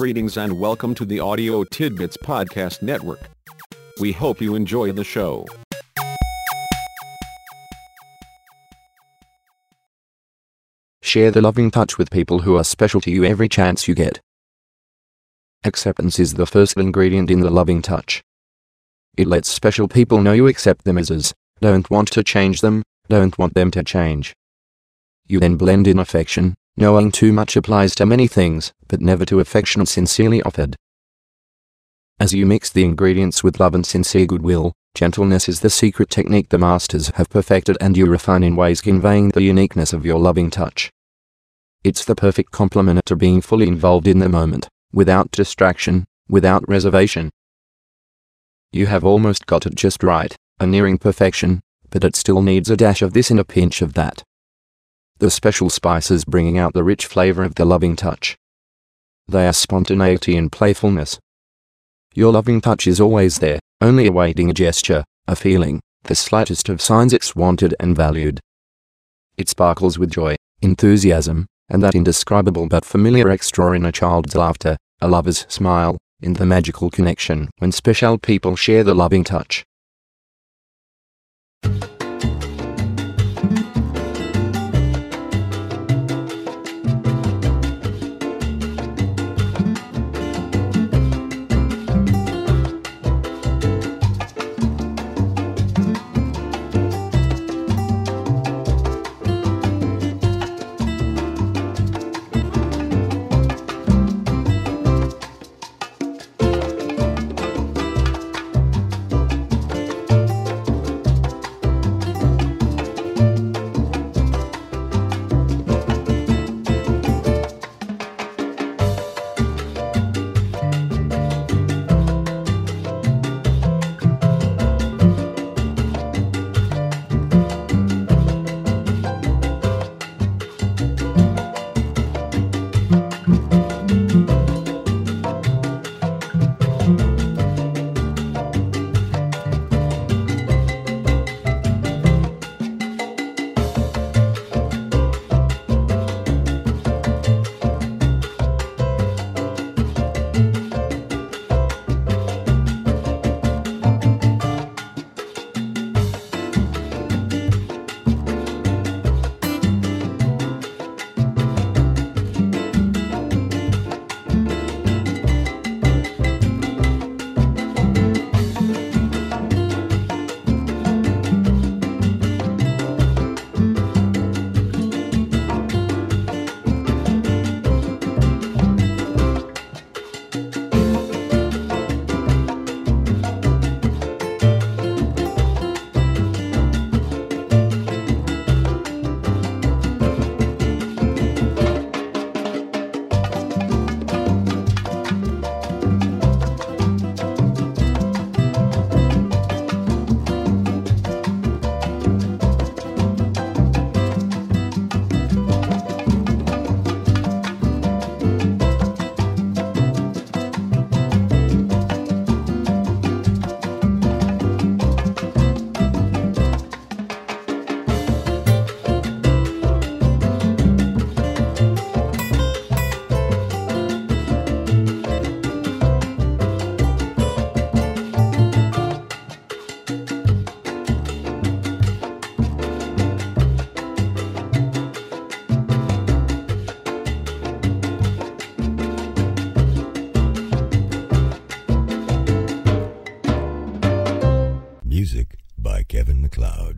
Greetings and welcome to the Audio Tidbits Podcast Network. We hope you enjoy the show. Share the loving touch with people who are special to you every chance you get. Acceptance is the first ingredient in the loving touch. It lets special people know you accept them as is, don't want to change them, don't want them to change. You then blend in affection, knowing too much applies to many things, but never to affection sincerely offered. As you mix the ingredients with love and sincere goodwill, gentleness is the secret technique the masters have perfected and you refine in ways conveying the uniqueness of your loving touch. It's the perfect complement to being fully involved in the moment, without distraction, without reservation. You have almost got it just right, a nearing perfection, but it still needs a dash of this and a pinch of that. The special spices bringing out the rich flavor of the loving touch. They are spontaneity and playfulness. Your loving touch is always there, only awaiting a gesture, a feeling, the slightest of signs it's wanted and valued. It sparkles with joy, enthusiasm, and that indescribable but familiar extra in a child's laughter, a lover's smile, in the magical connection when special people share the loving touch. McLeod.